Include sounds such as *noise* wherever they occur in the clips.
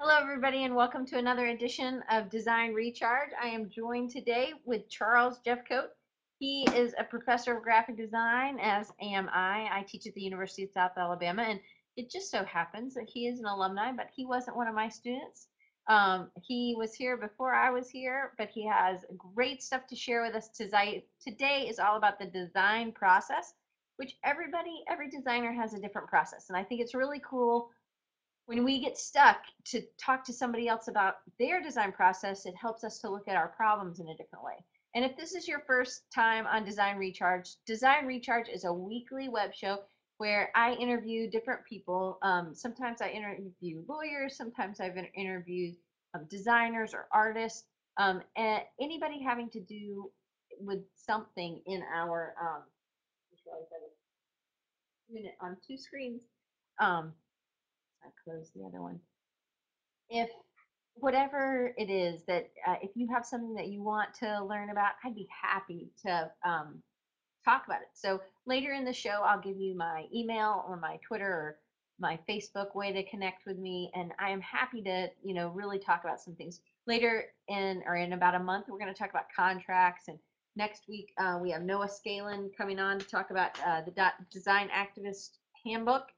Hello, everybody, and welcome to another edition of Design Recharge. I am joined today with Charles Jeffcoat. He is a professor of graphic design, as am I. I teach at the University of South Alabama, and it just so happens that he is an alumni, but he wasn't one of my students. Um, he was here before I was here, but he has great stuff to share with us today. Today is all about the design process, which everybody, every designer has a different process, and I think it's really cool when we get stuck to talk to somebody else about their design process, it helps us to look at our problems in a different way. And if this is your first time on Design Recharge, Design Recharge is a weekly web show where I interview different people. Um, sometimes I interview lawyers, sometimes I've interviewed um, designers or artists, um, and anybody having to do with something in our um, unit on two screens. Um, I close the other one. If whatever it is that uh, if you have something that you want to learn about, I'd be happy to um, talk about it. So later in the show, I'll give you my email or my Twitter or my Facebook way to connect with me, and I am happy to you know really talk about some things. Later in or in about a month, we're going to talk about contracts, and next week uh, we have Noah Scalin coming on to talk about uh, the Design Activist Handbook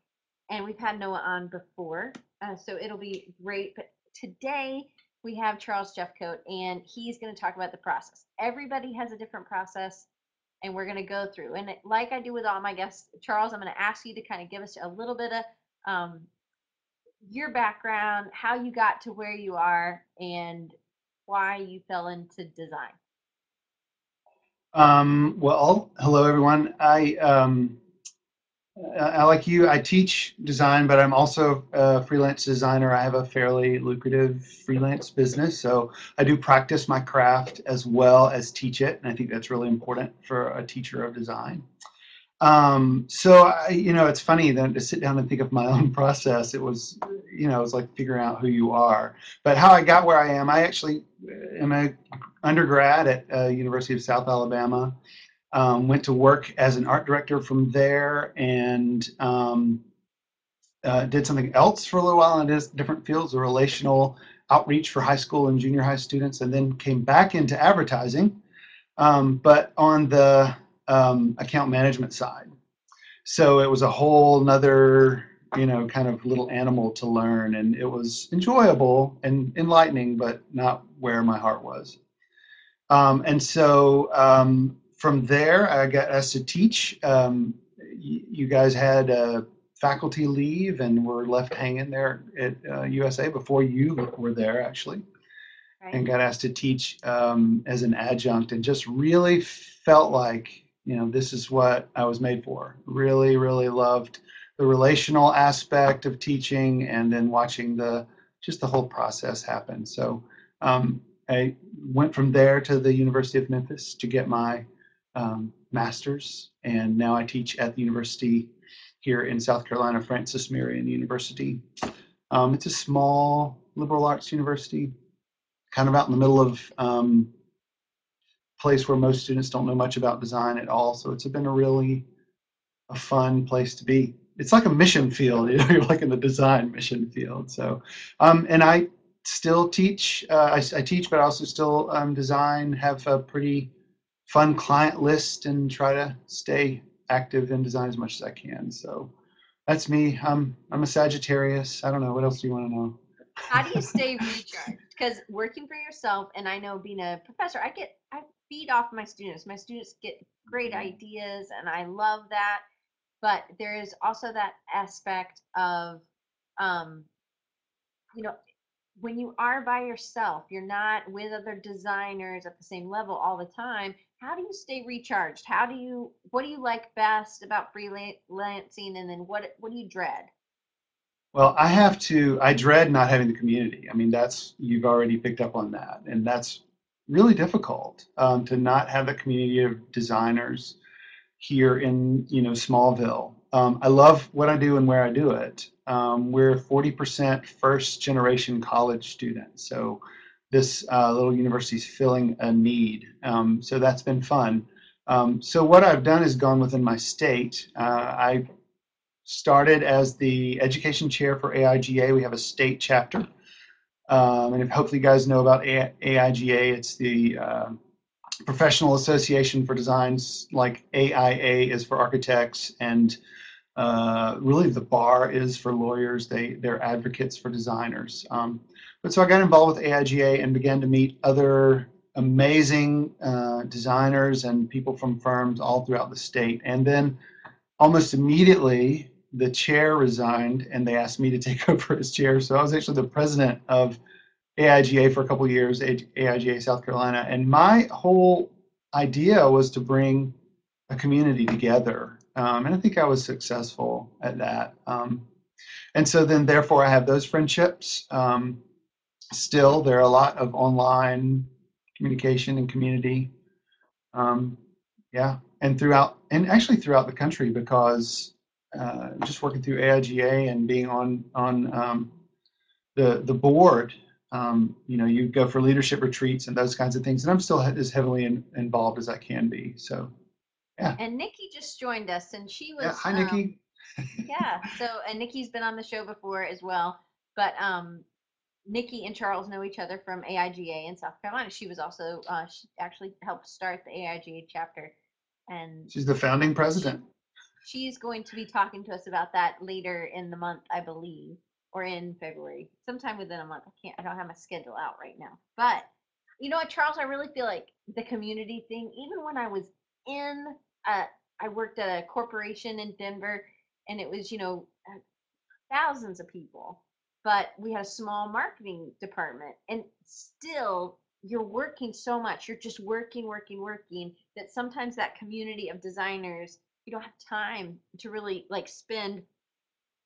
and we've had Noah on before, uh, so it'll be great. But today we have Charles Jeffcoat, and he's going to talk about the process. Everybody has a different process, and we're going to go through. And like I do with all my guests, Charles, I'm going to ask you to kind of give us a little bit of um, your background, how you got to where you are, and why you fell into design. Um, well, hello everyone. I um, I like you, I teach design, but I'm also a freelance designer. I have a fairly lucrative freelance business, so I do practice my craft as well as teach it, and I think that's really important for a teacher of design. Um, so I, you know, it's funny then to sit down and think of my *laughs* own process. It was, you know, it was like figuring out who you are. But how I got where I am, I actually am a undergrad at uh, University of South Alabama. Um, went to work as an art director from there and um, uh, did something else for a little while in different fields of relational outreach for high school and junior high students, and then came back into advertising, um, but on the um, account management side. So it was a whole nother, you know, kind of little animal to learn, and it was enjoyable and enlightening, but not where my heart was. Um, and so um, from there, I got asked to teach. Um, you guys had a faculty leave and were left hanging there at uh, USA before you were there, actually, right. and got asked to teach um, as an adjunct, and just really felt like you know this is what I was made for. Really, really loved the relational aspect of teaching, and then watching the just the whole process happen. So um, I went from there to the University of Memphis to get my um, master's, and now I teach at the university here in South Carolina, Francis Marion University. Um, it's a small liberal arts university, kind of out in the middle of um, place where most students don't know much about design at all. So it's been a really a fun place to be. It's like a mission field. *laughs* You know, you're like in the design mission field. So, um, and I still teach. Uh, I, I, teach, but I also still um, design. Have a pretty fun client list and try to stay active in design as much as I can. So that's me. I'm I'm a Sagittarius. I don't know. What else do you want to know? How do you *laughs* stay recharged? Because working for yourself, and I know being a professor, I get I feed off my students. My students get great mm-hmm. ideas, and I love that. But there is also that aspect of, um, you know, when you are by yourself, you're not with other designers at the same level all the time. How do you stay recharged? How do you what do you like best about freelancing and then what what do you dread? Well, I have to I dread not having the community. I mean, that's you've already picked up on that and that's really difficult um, to not have the community of designers here in, you know, Smallville. Um, I love what I do and where I do it. Um, we're 40% first generation college students. So this uh, little university is filling a need. Um, so that's been fun. Um, so what I've done is gone within my state. Uh, I started as the education chair for AIGA. We have a state chapter. Um, and if hopefully you guys know about AIGA, it's the uh, Professional Association for Designs, like AIA is for architects, and uh, really the bar is for lawyers. They they're advocates for designers. Um, but so I got involved with AIGA and began to meet other amazing uh, designers and people from firms all throughout the state. And then almost immediately, the chair resigned and they asked me to *laughs* take over as chair. So I was actually the president of AIGA for a couple years, AIGA South Carolina. And my whole idea was to bring a community together. Um, and I think I was successful at that. Um, and so then, therefore, I have those friendships. Um, still, there are a lot of online communication and community. Um, yeah, and throughout, and actually throughout the country, because uh, just working through AIGA and being on on um, the the board, um, you know, you go for leadership retreats and those kinds of things, and I'm still as heavily in, involved as I can be. So, yeah. And Nikki just joined us, and she was. Yeah, hi, Nikki. Um, yeah. So, and Nikki's been on the show before as well, but um, Nikki and Charles know each other from AIGA in South Carolina. She was also uh, she actually helped start the AIGA chapter, and she's the founding president. She, she's going to be talking to us about that later in the month, I believe, or in February, sometime within a month. I can't. I don't have my schedule out right now, but you know what, Charles? I really feel like the community thing. Even when I was in, uh, I worked at a corporation in Denver, and it was you know thousands of people but we had a small marketing department and still you're working so much you're just working working working that sometimes that community of designers you don't have time to really like spend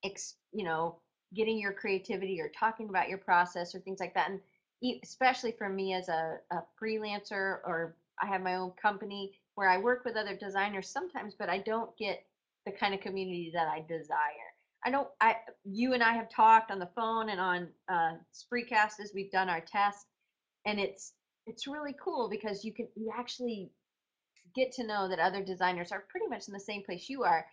ex, you know getting your creativity or talking about your process or things like that and especially for me as a, a freelancer or i have my own company where i work with other designers sometimes but i don't get the kind of community that i desire I don't. I you and I have talked on the phone and on uh, Spreecast as we've done our test, and it's it's really cool because you can you actually get to know that other designers are pretty much in the same place you are.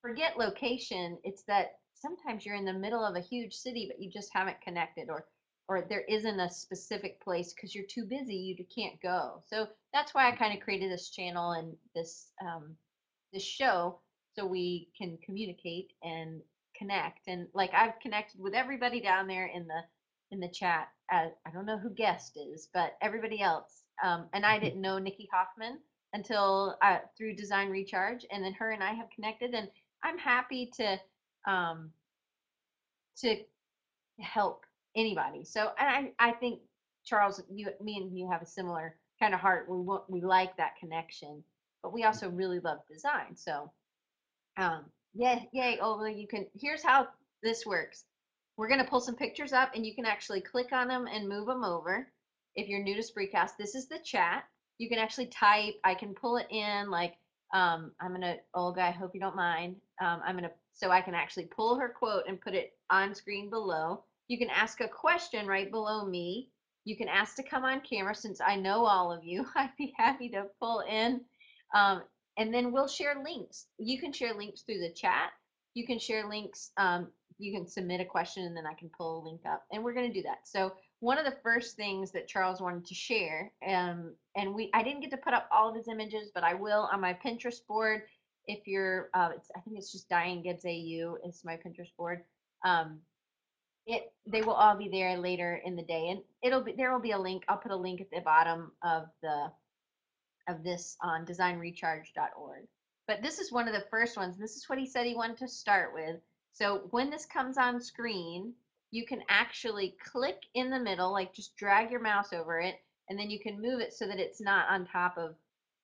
Forget location. It's that sometimes you're in the middle of a huge city, but you just haven't connected, or or there isn't a specific place because you're too busy, you can't go. So that's why I kind of created this channel and this um, this show so we can communicate and connect. And like I've connected with everybody down there in the in the chat. As, I don't know who guest is, but everybody else. Um, and I mm-hmm. didn't know Nikki Hoffman until uh, through Design Recharge, and then her and I have connected, and I'm happy to um, to help anybody. So I I think Charles, you me and you have a similar kind of heart. We want we like that connection, but we also really love design. So um, yeah, yay. Oh, you can, here's how this works. We're going to pull some pictures up and you can actually click on them and move them over. If you're new to Spreecast, this is the chat. You can actually type, I can pull it in like, um, I'm to, Olga, I hope you don't mind. Um, I'm to, so I can actually pull her quote and put it on screen below. You can ask a question right below me. You can ask to come on camera since I know all of you. *laughs* I'd be happy to pull in um, and then we'll share links. You can share links through the chat. You can share links. Um, you can submit a question and then I can pull a link up. And we're going to do that. So one of the first things that Charles wanted to share, um, and we I didn't get to put up all of his images, but I will on my Pinterest board. If you're, uh, I think it's just Diane Gibbs AU is my Pinterest board. Um, it they will all be there later in the day, and it'll be there will be a link. I'll put a link at the bottom of the of this on designrecharge.org. But this is one of the first ones. This is what he said he wanted to start with. So when this comes on screen, you can actually click in the middle, like just drag your mouse over it, and then you can move it so that it's not on top of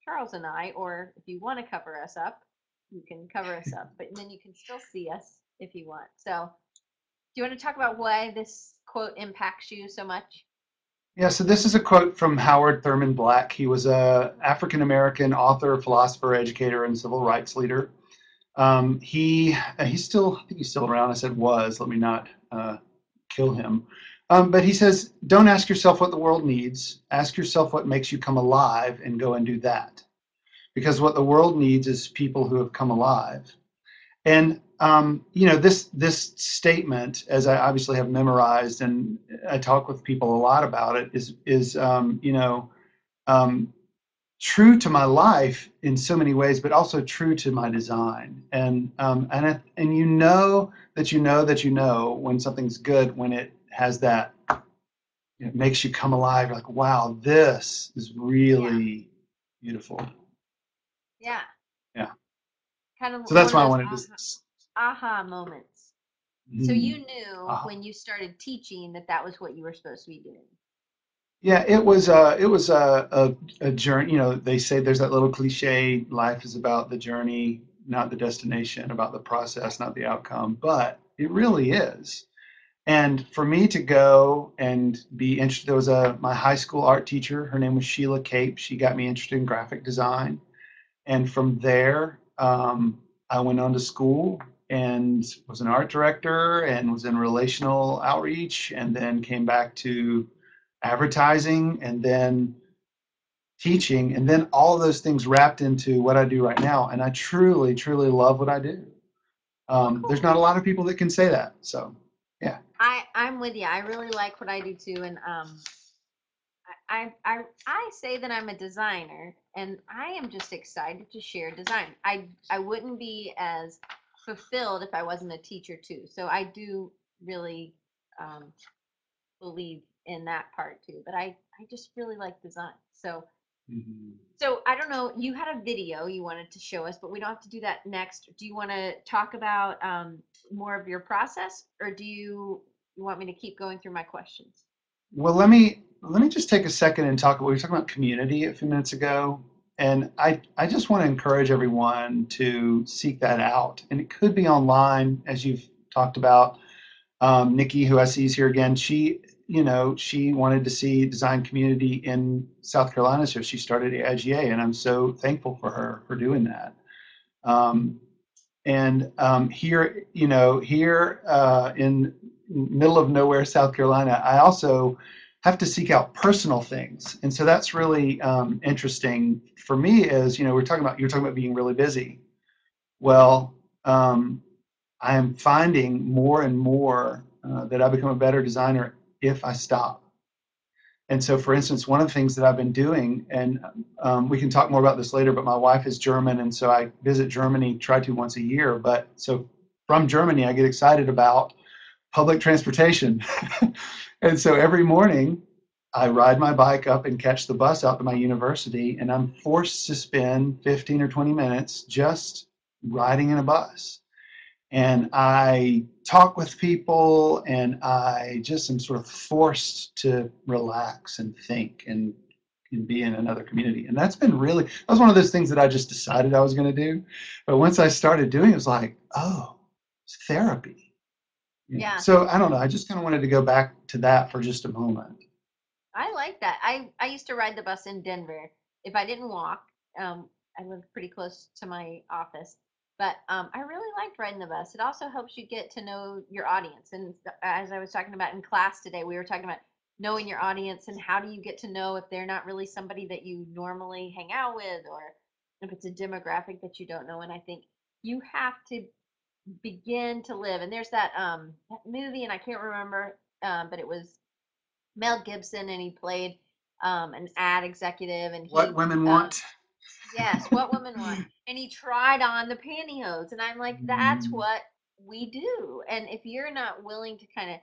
Charles and I, or if you want to cover us up, you can cover us up, but then you can still see us if you want. So do you want to talk about why this quote impacts you so much? Yeah, so this is a quote from Howard Thurman Black. He was a African American author, philosopher, educator, and civil rights leader. Um, he uh, he's still I think he's still around. I said was. Let me not uh, kill him. Um, but he says, don't ask yourself what the world needs. Ask yourself what makes you come alive, and go and do that. Because what the world needs is people who have come alive. And um, you know, this this statement, as I obviously have memorized, and I talk with people a lot about it, is is um, you know, um, true to my life in so many ways, but also true to my design. And um, and I, and you know that you know that you know when something's good when it has that. It makes you come alive. You're like, wow, this is really beautiful. Yeah. Yeah. Kind of. So that's why I wanted to. Aha, moments. So you knew Aha. when you started teaching that that was what you were supposed to be doing. Yeah, it was uh it was a, a a journey. You know, they say there's that little cliche, life is about the journey, not the destination, about the process, not the outcome. But it really is. And for me to go and be interested, there was a my high school art teacher. Her name was Sheila Cape. She got me interested in graphic design, and from there, um, I went on to school and was an art director and was in relational outreach, and then came back to advertising, and then teaching, and then all those things wrapped into what I do right now. And I truly, truly love what I do. Um, there's not a lot of people that can say that. So. Yeah. I I'm with you. I really like what I do too, and um, I I I, I say that I'm a designer, and I am just excited to share design. I I wouldn't be as fulfilled if I wasn't a teacher too. So I do really um, believe in that part too. But I I just really like design. So mhm. so I don't know. You had a video you wanted to show us, but we don't have to do that next. Do you want to talk about um, more of your process, or do you you want me to keep going through my questions? Well, let me let me just take a second and talk. We were talking about community a few minutes ago, and I I just want to encourage everyone to seek that out. And it could be online, as you've talked about. Um, Nikki, who I see is here again, she you know she wanted to see design community in South Carolina, so she started AIGA, and I'm so thankful for her for doing that. Um, and um, here, you know, here uh, in middle of nowhere, South Carolina, I also have to seek out personal things, and so that's really um, interesting for me. Is you know, we're talking about you're talking about being really busy. Well, um, I am finding more and more uh, that I become a better designer if I stop. And so, for instance, one of the things that I've been doing, and um, we can talk more about this later, but my wife is German, and so I visit Germany, try to once a year. But so from Germany, I get excited about public transportation. *laughs* and so every morning, I ride my bike up and catch the bus out to my university, and I'm forced to spend 15 or 20 minutes just riding in a bus and I talk with people and I just am sort of forced to relax and think and, and be in another community. And that's been really, that was one of those things that I just decided I was going to do. But once I started doing it, it was like, oh, it's therapy. Yeah. So I don't know. I just kind of wanted to go back to that for just a moment. I like that. I I used to ride the bus in Denver. If I didn't walk, um, I lived pretty close to my office, but um, I really liked riding the bus. It also helps you get to know your audience. And as I was talking about in class today, we were talking about knowing your audience and how do you get to know if they're not really somebody that you normally hang out with, or if it's a demographic that you don't know. And I think you have to begin to live. And there's that um that movie, and I can't remember, um, but it was Mel Gibson, and he played um, an ad executive, and he What women um, want. yes, what women want, *laughs* and he tried on the pantyhose, and I'm like, that's Mm. what we do, and if you're not willing to kind of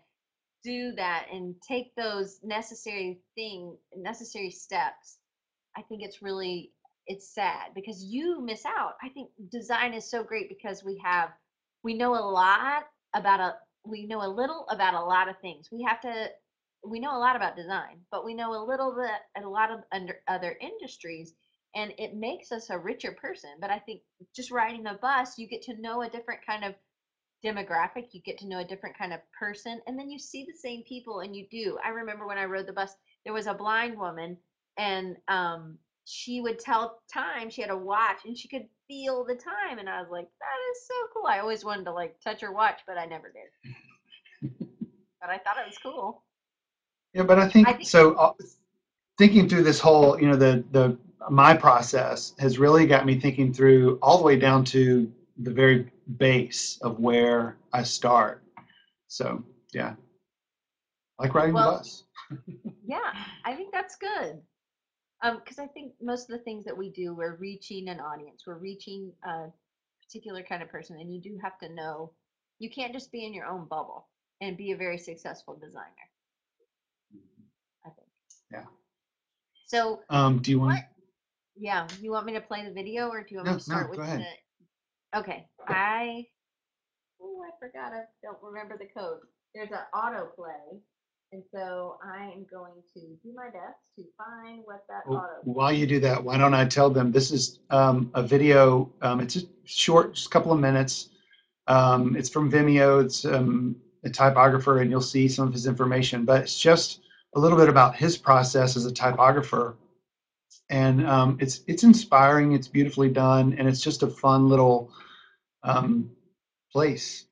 do that and take those necessary thing, necessary steps, I think it's really it's sad because you miss out. I think design is so great because we have we know a lot about a we know a little about a lot of things. We have to we know a lot about design, but we know a little bit a lot of under other industries and it makes us a richer person. But I think just riding a bus, you get to know a different kind of demographic, you get to know a different kind of person, and then you see the same people and you do. I remember when I rode the bus, there was a blind woman and um she would tell time, she had a watch and she could feel the time and I was like, that is so cool. I always wanted to like touch her watch, but I never did. *laughs* but I thought it was cool. Yeah, but I think, I think so. Uh, thinking through this whole, you know, the the my process has really got me thinking through all the way down to the very base of where I start. So yeah, like riding Well, the bus. Yeah, I think that's good. Um, because I think most of the things that we do, we're reaching an audience, we're reaching a particular kind of person, and you do have to know you can't just be in your own bubble and be a very successful designer. I think. Yeah. So Um, do you want? What? yeah, you want me to play the video or do you want No, me to no, start go with ahead. the Okay. I oh I forgot I don't remember the code. There's an autoplay. And so I am going to do my best to find what that Well, auto while you do that, why don't I tell them this is um, a video? Um, it's a short, just a couple of minutes. Um, it's from Vimeo. It's um, a typographer, and you'll see some of his information. But it's just a little bit about his process as a typographer, and um, it's it's inspiring. It's beautifully done, and it's just a fun little um, place.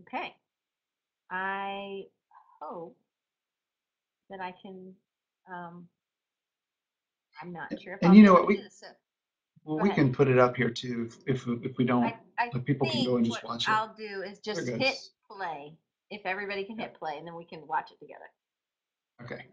Okay. I hope that I can. Um, I'm not sure if And I'll you know what, we- this, Well, Go we ahead. can put it up here too if if, if we don't. I, I but people can go and just watch it. I'll do is just hit play. If everybody can hit play, and then we can watch it together. Okay.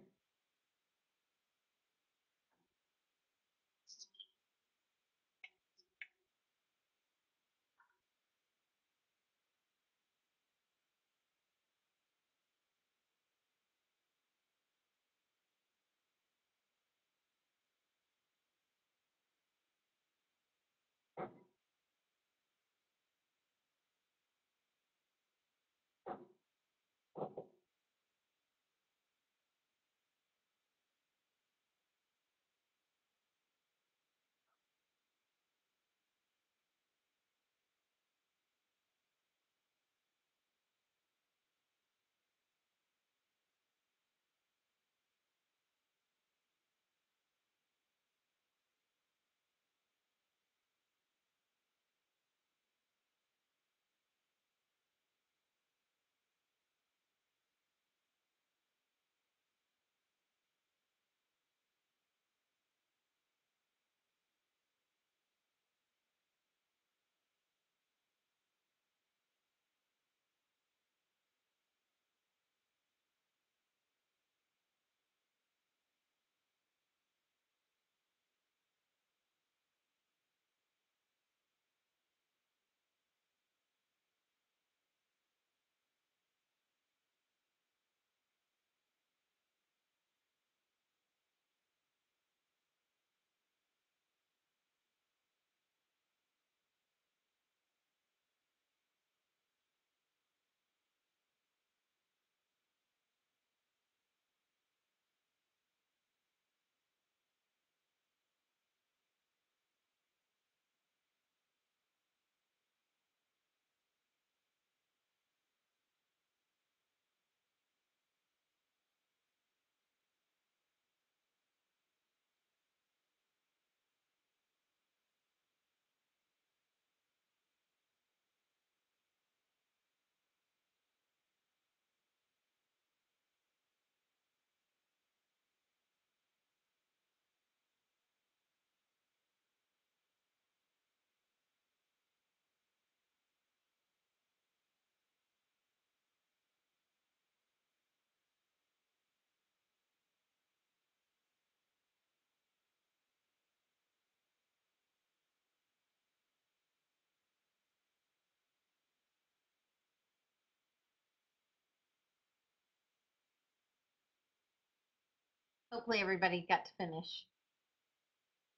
Hopefully, everybody got to finish.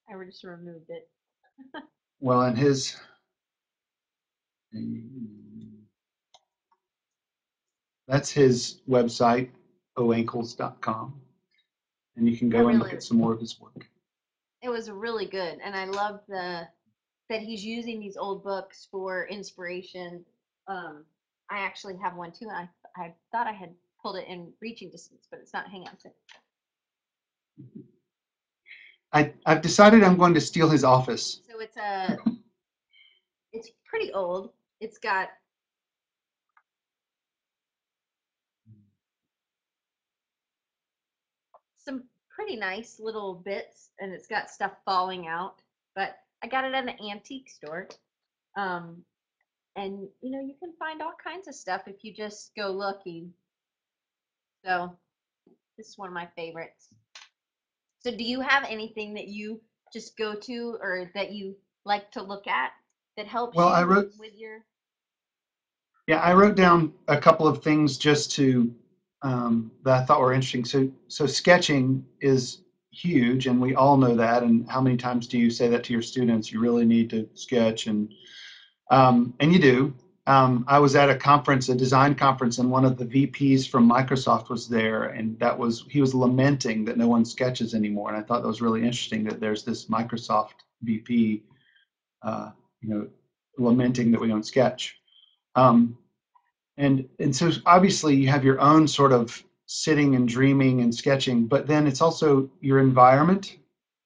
I just removed it. *laughs* Well, and his. That's his website, oankles.com. And you can go and look at some more of his work. It was really good, and I love the that he's using these old books for inspiration. Um, I actually have one too. I I thought I had pulled it in reaching distance, but it's not. Hang on. I, I've decided I'm going to steal his office. So it's a, it's pretty old. It's got some pretty nice little bits, and it's got stuff falling out. But I got it at an antique store. Um, and you know, you can find all kinds of stuff if you just go looking. So this is one of my favorites. So do you have anything that you just go to or that you like to look at that helps Well, you I wrote- with your Yeah, I wrote down a couple of things just to um, that I thought were interesting. So, so sketching is huge, and we all know that. And how many times do you say that to your students? You really need to sketch, and um, and you do. Um, I was at a conference, a design conference, and one of the VPs from Microsoft was there, and that was he was lamenting that no one sketches anymore. And I thought that was really interesting that there's this Microsoft VP, uh, you know, lamenting that we don't sketch. Um, and and so obviously you have your own sort of sitting and dreaming and sketching, but then it's also your environment,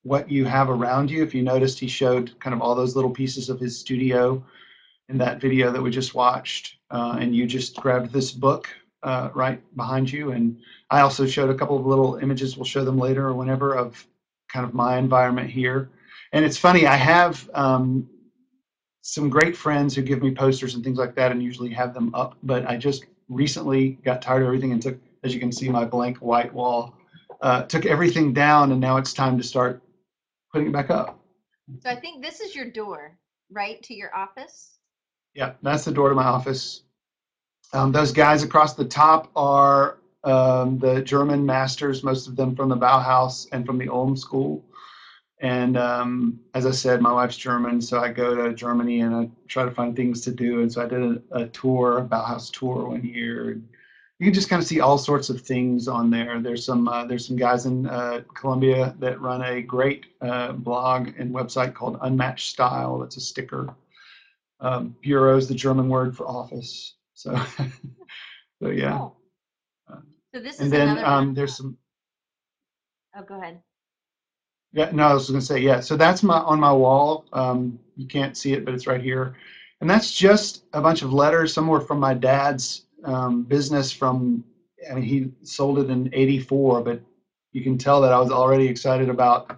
what you have around you. If you noticed, he showed kind of all those little pieces of his studio in that video that we just watched, uh, and you just grabbed this book uh, right behind you. And I also showed a couple of little images. We'll show them later or whenever of kind of my environment here. And it's funny, I have um, some great friends who give me posters and things like that and usually have them up but i just recently got tired of everything and took as you can see my blank white wall uh, took everything down and now it's time to start putting it back up So I think this is your door, right, to your office. Yeah that's the door to my office um, those guys across the top are um, the german masters most of them from the bauhaus and from the ulm school and um, as I said, my wife's German, so I go to Germany and I try to find things to do. And so I did a, a tour, a Bauhaus tour one year. You can just kind of see all sorts of things on there. There's some uh, there's some guys in uh, Columbia that run a great uh, blog and website called Unmatched Style. It's a sticker. Um, bureau is the German word for office. So, *laughs* so yeah. Cool. So this is And then another um, there's some Oh, go ahead. Yeah, no, I was gonna say, yeah, so that's my, on my wall. Um, you can't see it, but it's right here. And that's just a bunch of letters, some were from my dad's, um, business from, I mean, he sold it in eighty-four, but you can tell that I was already excited about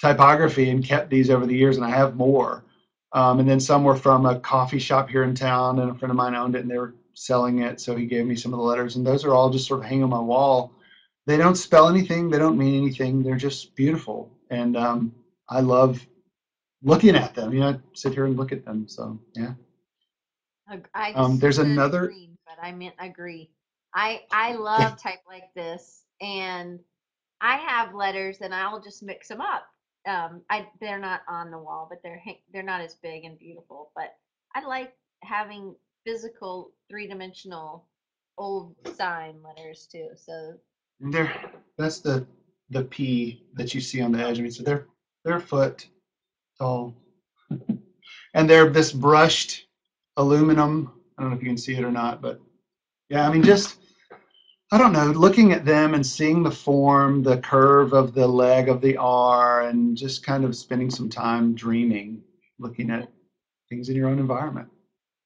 typography and kept these over the years, and I have more. Um, and then some were from a coffee shop here in town, and a friend of mine owned it, and they were selling it, so he gave me some of the letters, and those are all just sort of hanging on my wall they don't spell anything they don't mean anything they're just beautiful and um, i love looking at them you know I sit here and look at them so yeah I Um, there's another- green, but I meant agree. I I love type like this, and I have letters, and I'll just mix them up. Um, I they're not on the wall, but they're they're not as big and beautiful. But I like having physical three dimensional old sign letters too. So they're that's the the p that you see on the edge i mean so they're they're a foot tall and they're this brushed aluminum i don't know if you can see it or not but yeah i mean just i don't know looking at them and seeing the form the curve of the leg of the r and just kind of spending some time dreaming looking at things in your own environment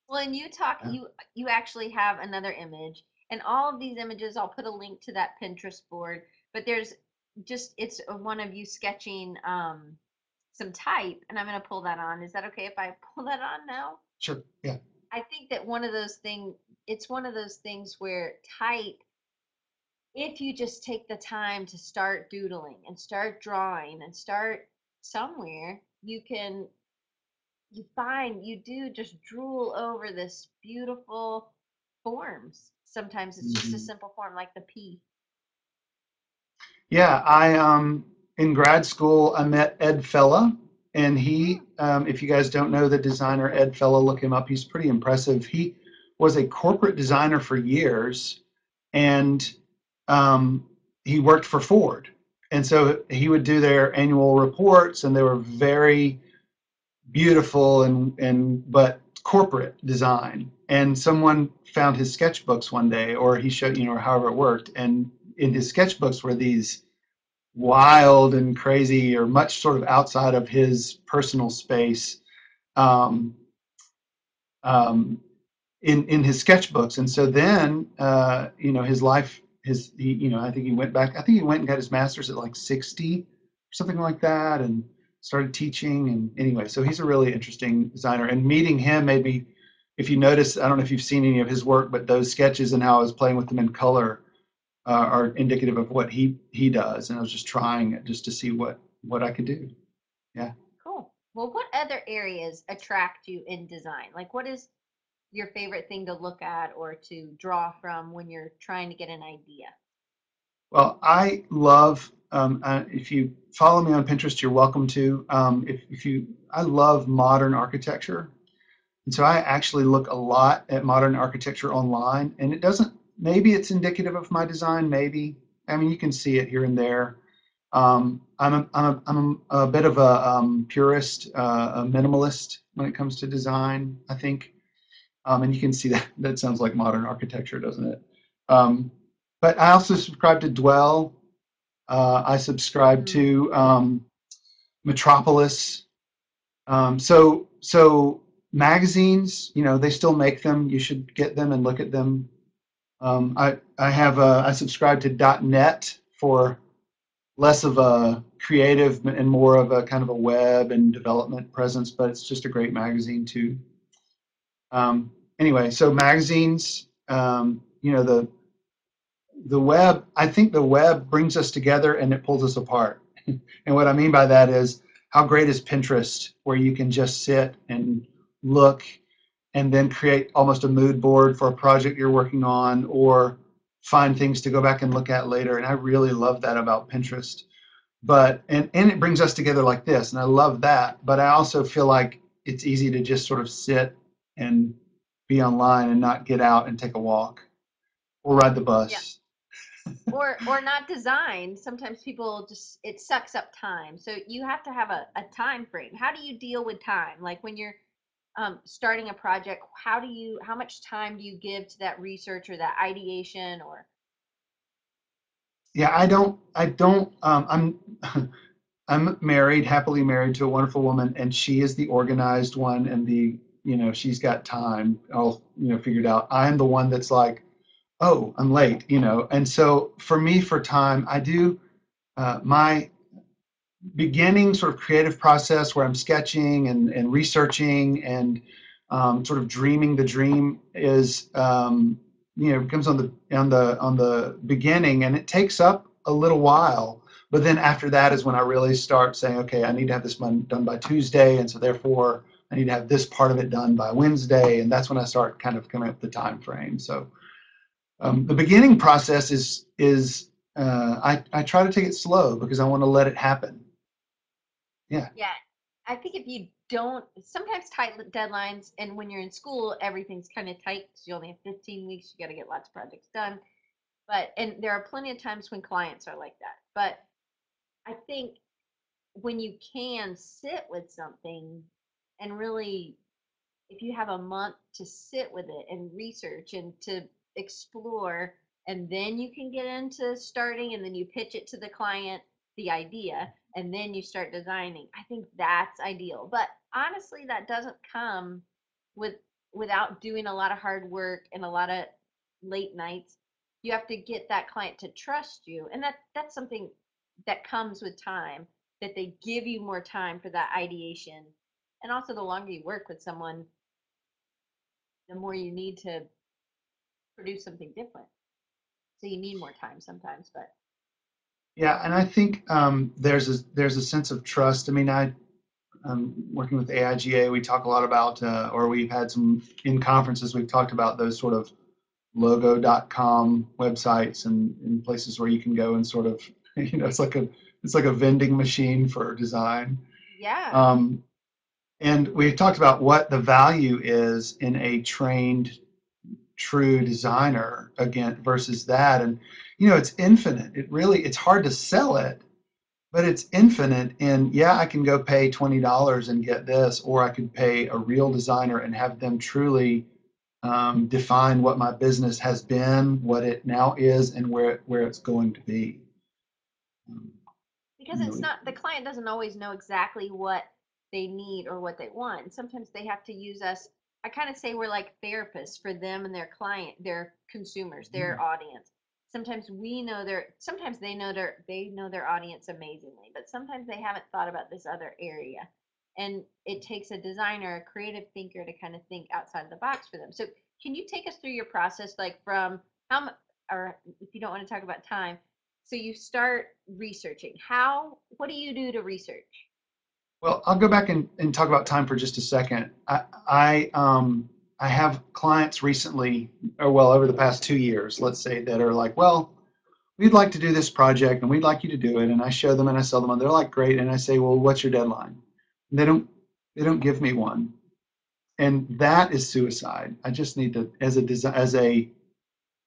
Well, and you talk, Yeah. you you actually have another image, and all of these images, I'll put a link to that Pinterest board. But there's just it's one of you sketching um, some type, and I'm gonna pull that on. Is that okay if I *laughs* pull that on now? sure yeah I think that one of those things, it's one of those things where type, if you just take the time to start doodling and start drawing and start somewhere, you can, you find you do just drool over this beautiful forms. Sometimes it's just a Mhm. simple form like the P. Yeah, I um in grad school I met Ed Fella, and he, um, if you guys don't know the designer Ed Fella, look him up. He's pretty impressive. He was a corporate designer for years, and um, he worked for Ford, and so he would do their annual reports, and they were very beautiful and and but corporate design. And someone found his sketchbooks one day, or he showed you know, however it worked, and in his sketchbooks were these wild and crazy or much sort of outside of his personal space um, um, in in his sketchbooks. And so then uh, you know his life his he, you know I think he went back I think he went and got his master's at like 60 something like that and started teaching. And anyway, so he's a really interesting designer. And meeting him made me, if you notice, I don't know if you've seen any of his work, but those sketches and how I was playing with them in color uh, are indicative of what he he does. And I was just trying it just to see what what I could do. Yeah. Cool. Well, what other areas attract you in design? Like, what is your favorite thing to look at or to draw from when you're trying to get an idea? Well, I love. Um, uh, if you follow me on Pinterest, you're welcome to. Um, if, if you, I love modern architecture, and so I actually look a lot at modern architecture online. And it doesn't. Maybe it's indicative of my design. Maybe. I mean, you can see it here and there. Um, I'm a, I'm a, I'm a, bit of a um, purist, uh, a minimalist when it comes to design. I think, um, and you can see that. That sounds like modern architecture, doesn't it? Um, but I also subscribe to Dwell. Uh, I subscribe Mm. to um, Metropolis. Um, so so magazines, you know, they still make them. You should get them and look at them. Um, I I have a, I subscribe to .NET for less of a creative and more of a kind of a web and development presence, but it's just a great magazine too. Um, anyway, so magazines, um, you know, the the web, I think the web brings us together and it pulls us apart. *laughs* and what I mean by that is how great is Pinterest, where you can just sit and look and then create almost a mood board for a project you're working on or find things to go back and look at later. And I really love that about Pinterest. But and, and it brings us together like this, and I love that. But I also feel like it's easy to just sort of sit and be online and not get out and take a walk or ride the bus. *laughs* or or not designed sometimes people just it sucks up time. So you have to have a, a time frame. How do you deal with time? Like when you're um, starting a project how do you how much time do you give to that research or that ideation or? Yeah, I don't, I don't, um, I'm, *laughs* I'm married, happily married to a wonderful woman, and she is the organized one and the, you know, she's got time all, you know, figured out. I'm the one that's like, oh, I'm late, you know. And so for me, for time, I do uh, my beginning sort of creative process where I'm sketching and, and researching and um, sort of dreaming the dream is um, you know comes on the on the on the beginning and it takes up a little while but then after that is when I really start saying okay I need to have this one done by Tuesday and so therefore I need to have this part of it done by Wednesday and that's when I start kind of coming up the time frame so um, the beginning process is is uh, I, I try to take it slow because I want to let it happen. Yeah. Yeah, i think if you don't sometimes tight deadlines and when you're in school everything's kind of tight because you only have 15 weeks you got to get lots of projects done. But and there are plenty of times when clients are like that. But i think when you can sit with something and really if you have a month to sit with it and research and to explore and then you can get into starting and then you pitch it to the client the idea and then you start designing i think that's ideal. But honestly that doesn't come with without doing a lot of hard work and a lot of late nights. You have to get that client to trust you and that that's something that comes with time that they give you more time for that ideation and also the longer you work with someone the more you need to produce something different so you need more time sometimes but Yeah, and I think um, there's a there's a sense of trust. I mean, I um, working with AIGA, we talk a lot about, uh, or we've had some in conferences, we've talked about those sort of logo.com websites and, and places where you can go and sort of, *laughs* you know, it's like a it's like a vending machine for design. yeah Um, and we talked about what the value is in a trained, true designer again versus that. And you know, it's infinite. It really it's hard to sell it, but it's infinite. And yeah, I can go pay twenty dollars and get this, or I could pay a real designer and have them truly um, define what my business has been, what it now is, and where where it's going to be. Um, because it's not the client doesn't always know exactly what they need or what they want and sometimes they have to use us i kind of say we're like therapists for them and their client their consumers their mm-hmm. audience. Sometimes we know their sometimes they know their they know their audience amazingly but sometimes they haven't thought about this other area and it takes a designer a creative thinker to kind of think outside the box for them. So can you take us through your process like from how or if you don't want to talk about time so you start researching. How what do you do to research Well, I'll go back and, and talk about time for just a second. I, I, um, I have clients recently, or well, over the past two years, let's say, that are like, well, we'd like to do this project and we'd like you to do it. And I show them and I sell them and they're like, great. And I say, well, what's your deadline? And they don't, they don't give me one. And that is suicide. I just need to, as a as a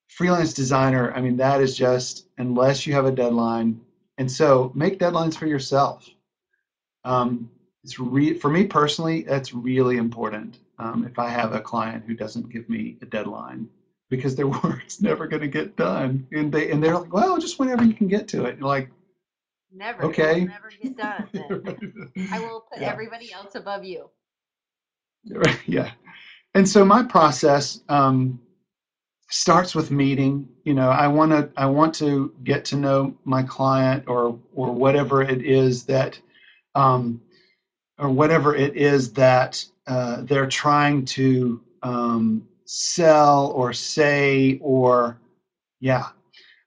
freelance designer, I mean, that is just, unless you have a deadline. And so make deadlines for yourself um, it's re- for me personally that's really important um, if i have a client who doesn't give me a deadline because their *laughs* work's never going to get done and they and they're like well just whenever you can get to it you're like never Okay. never get done i will put *laughs* Yeah. everybody else above you *laughs* yeah and so my process um, starts with meeting you know i want to i want to get to know my client or or whatever it is that um, or whatever it is that uh, they're trying to um, sell or say or yeah.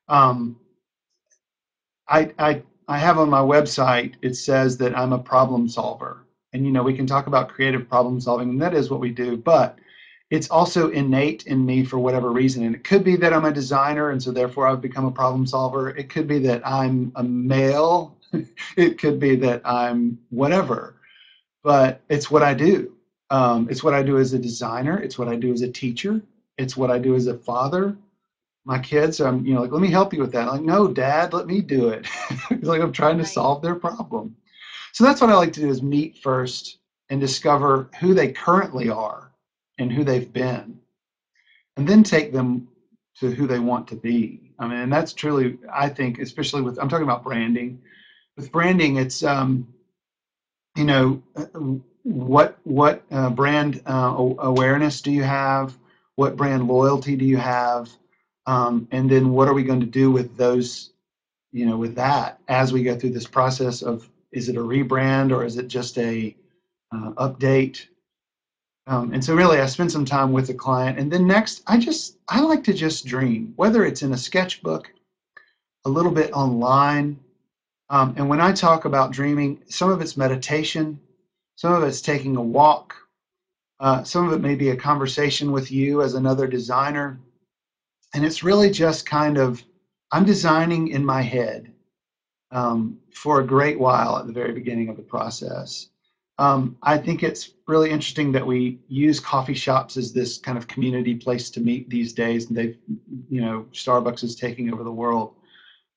Um, I, I i have on my website it says that i'm a problem solver. And you know we can talk about creative problem solving and that is what we do but it's also innate in me for whatever reason. And it could be that i'm a designer and so therefore i've become a problem solver. It could be that i'm a male *laughs* it could be that i'm whatever but it's what i do. Um, it's what i do as a designer. It's what i do as a teacher. It's what i do as a father. My kids i'm you know like let me help you with that. I'm like no dad let me do it. *laughs* It's like i'm trying to solve their problem. So that's what i like to do is meet first and discover who they currently are and who they've been and then take them to who they want to be. I mean and that's truly i think especially with i'm talking about branding with branding it's um you know what what uh, brand uh, awareness do you have? What brand loyalty do you have? Um, and then what are we going to do with those you know with that as we go through this process of is it a rebrand or is it just a uh, update? Um, and so really i spend some time with the client. And then next i just i like to just dream whether it's in a sketchbook a little bit online um, and when i talk about dreaming some of it's meditation some of it's taking a walk uh, some of it may be a conversation with you as another designer. And it's really just kind of i'm designing in my head um, for a great while at the very beginning of the process. Um, i think it's really interesting that we use coffee shops as this kind of community place to meet these days and they've you know starbucks is taking over the world.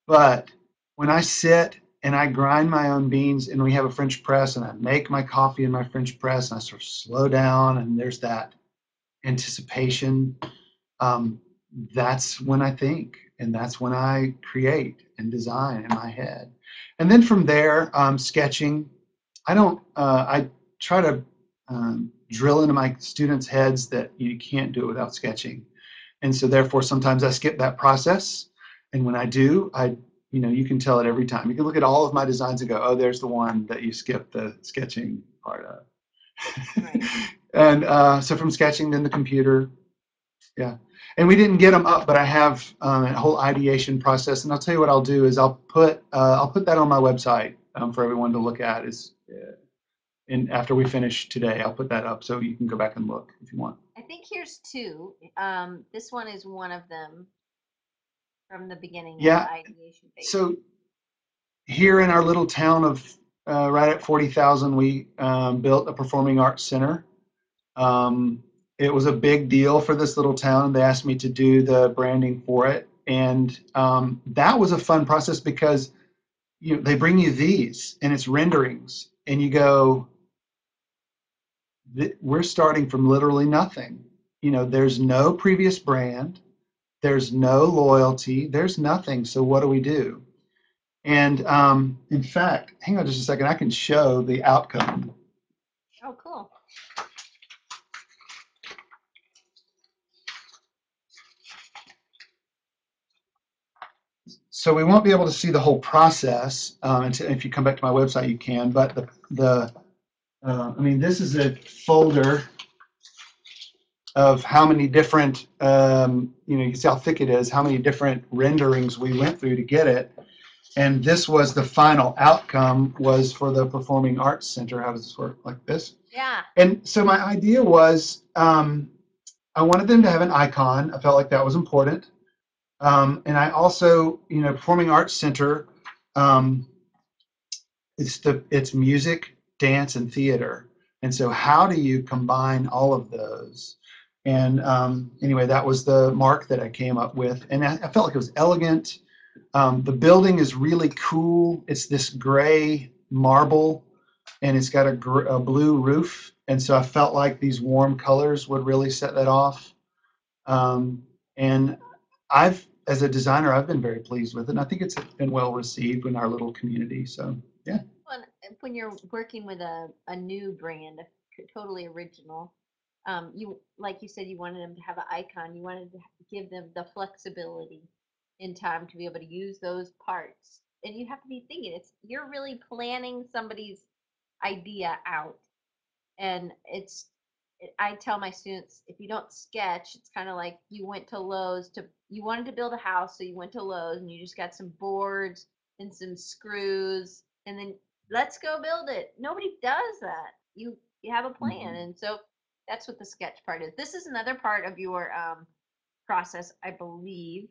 But when i sit and i grind my own beans and we have a french press and i make my coffee in my french press and i sort of slow down and there's that anticipation um, that's when I think, and that's when I create and design in my head. And then from there, um, sketching. I don't. Uh, I try to um, drill into my students' heads that you can't do it without sketching, and so therefore sometimes I skip that process. And when I do, I you know you can tell it every time. You can look at all of my designs and go, oh, there's the one that you skipped the sketching part of. Right. *laughs* and uh, so from sketching, then the computer, yeah. And we didn't get them up, but I have um, a whole ideation process. And I'll tell you what I'll do is I'll put uh, I'll put that on my website um, for everyone to look at. Is uh, and after we finish today, I'll put that up so you can go back and look if you want. I think here's two. Um, this one is one of them from the beginning Yeah, of the ideation phase. So here in our little town of uh, right at 40,000, we um, built a performing arts center. Um, it was a big deal for this little town. And they asked me to do the branding for it. And um, that was a fun process because you know, they bring you these and it's renderings and you go, "Th- we're starting from literally nothing. You know, there's no previous brand. There's no loyalty. There's nothing. So what do we do? And um, in fact, hang on just a second. I can show the outcome. oh, cool. so we won't be able to see the whole process. Um, and if you come back to my website, you can. But the the uh, I mean, this is a folder of how many different um, you know you can see how thick it is, how many different renderings we went through to get it. And this was the final outcome was for the Performing Arts Center. How does this work? Like this? Yeah. And so my idea was um, I wanted them to have an icon. I felt like that was important. Um, and I also, you know, Performing Arts Center, um, it's the it's music, dance, and theater. And so, how do you combine all of those? And um, anyway, that was the mark that I came up with, and I, I felt like it was elegant. Um, the building is really cool. It's this gray marble, and it's got a, gr- a blue roof. And so I felt like these warm colors would really set that off. Um, and I've, as a designer, I've been very pleased with it. And I think it's been well received in our little community. So yeah. and when you're working with a, a new brand, totally original, um, you like you said, you wanted them to have an icon. You wanted to give them the flexibility in time to be able to use those parts. And you have to be thinking it's you're really planning somebody's idea out, and it's. it- I tell my students if you don't sketch, it's kind of like you went to Lowe's to you wanted to build a house, so you went to Lowe's and you just got some boards and some screws, and then let's go build it. Nobody does that. You you have a plan, Mhm. and so that's what the sketch part is. This is another part of your um, process, I believe.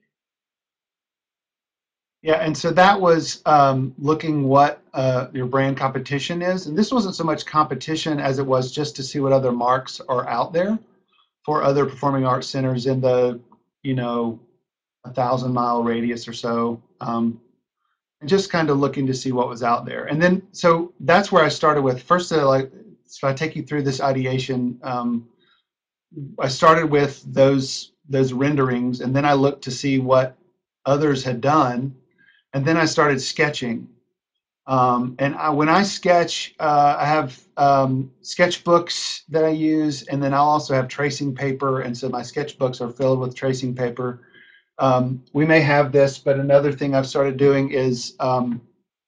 Yeah, and so that was um, looking what uh, your brand competition is, and this wasn't so much competition as it was just to see what other marks are out there for other performing arts centers in the, you know, a thousand mile radius or so, um, and just kind of looking to see what was out there. And then, so that's where I started with. First, uh, like, so I take you through this ideation. Um, I started with those those renderings, and then I looked to see what others had done and then I started sketching. Um, and I, when I sketch, uh, I have um, sketchbooks that I use, and then I'll also have tracing paper. And so my sketchbooks are filled with tracing paper. Um, we may have this, but another thing I've started doing is um,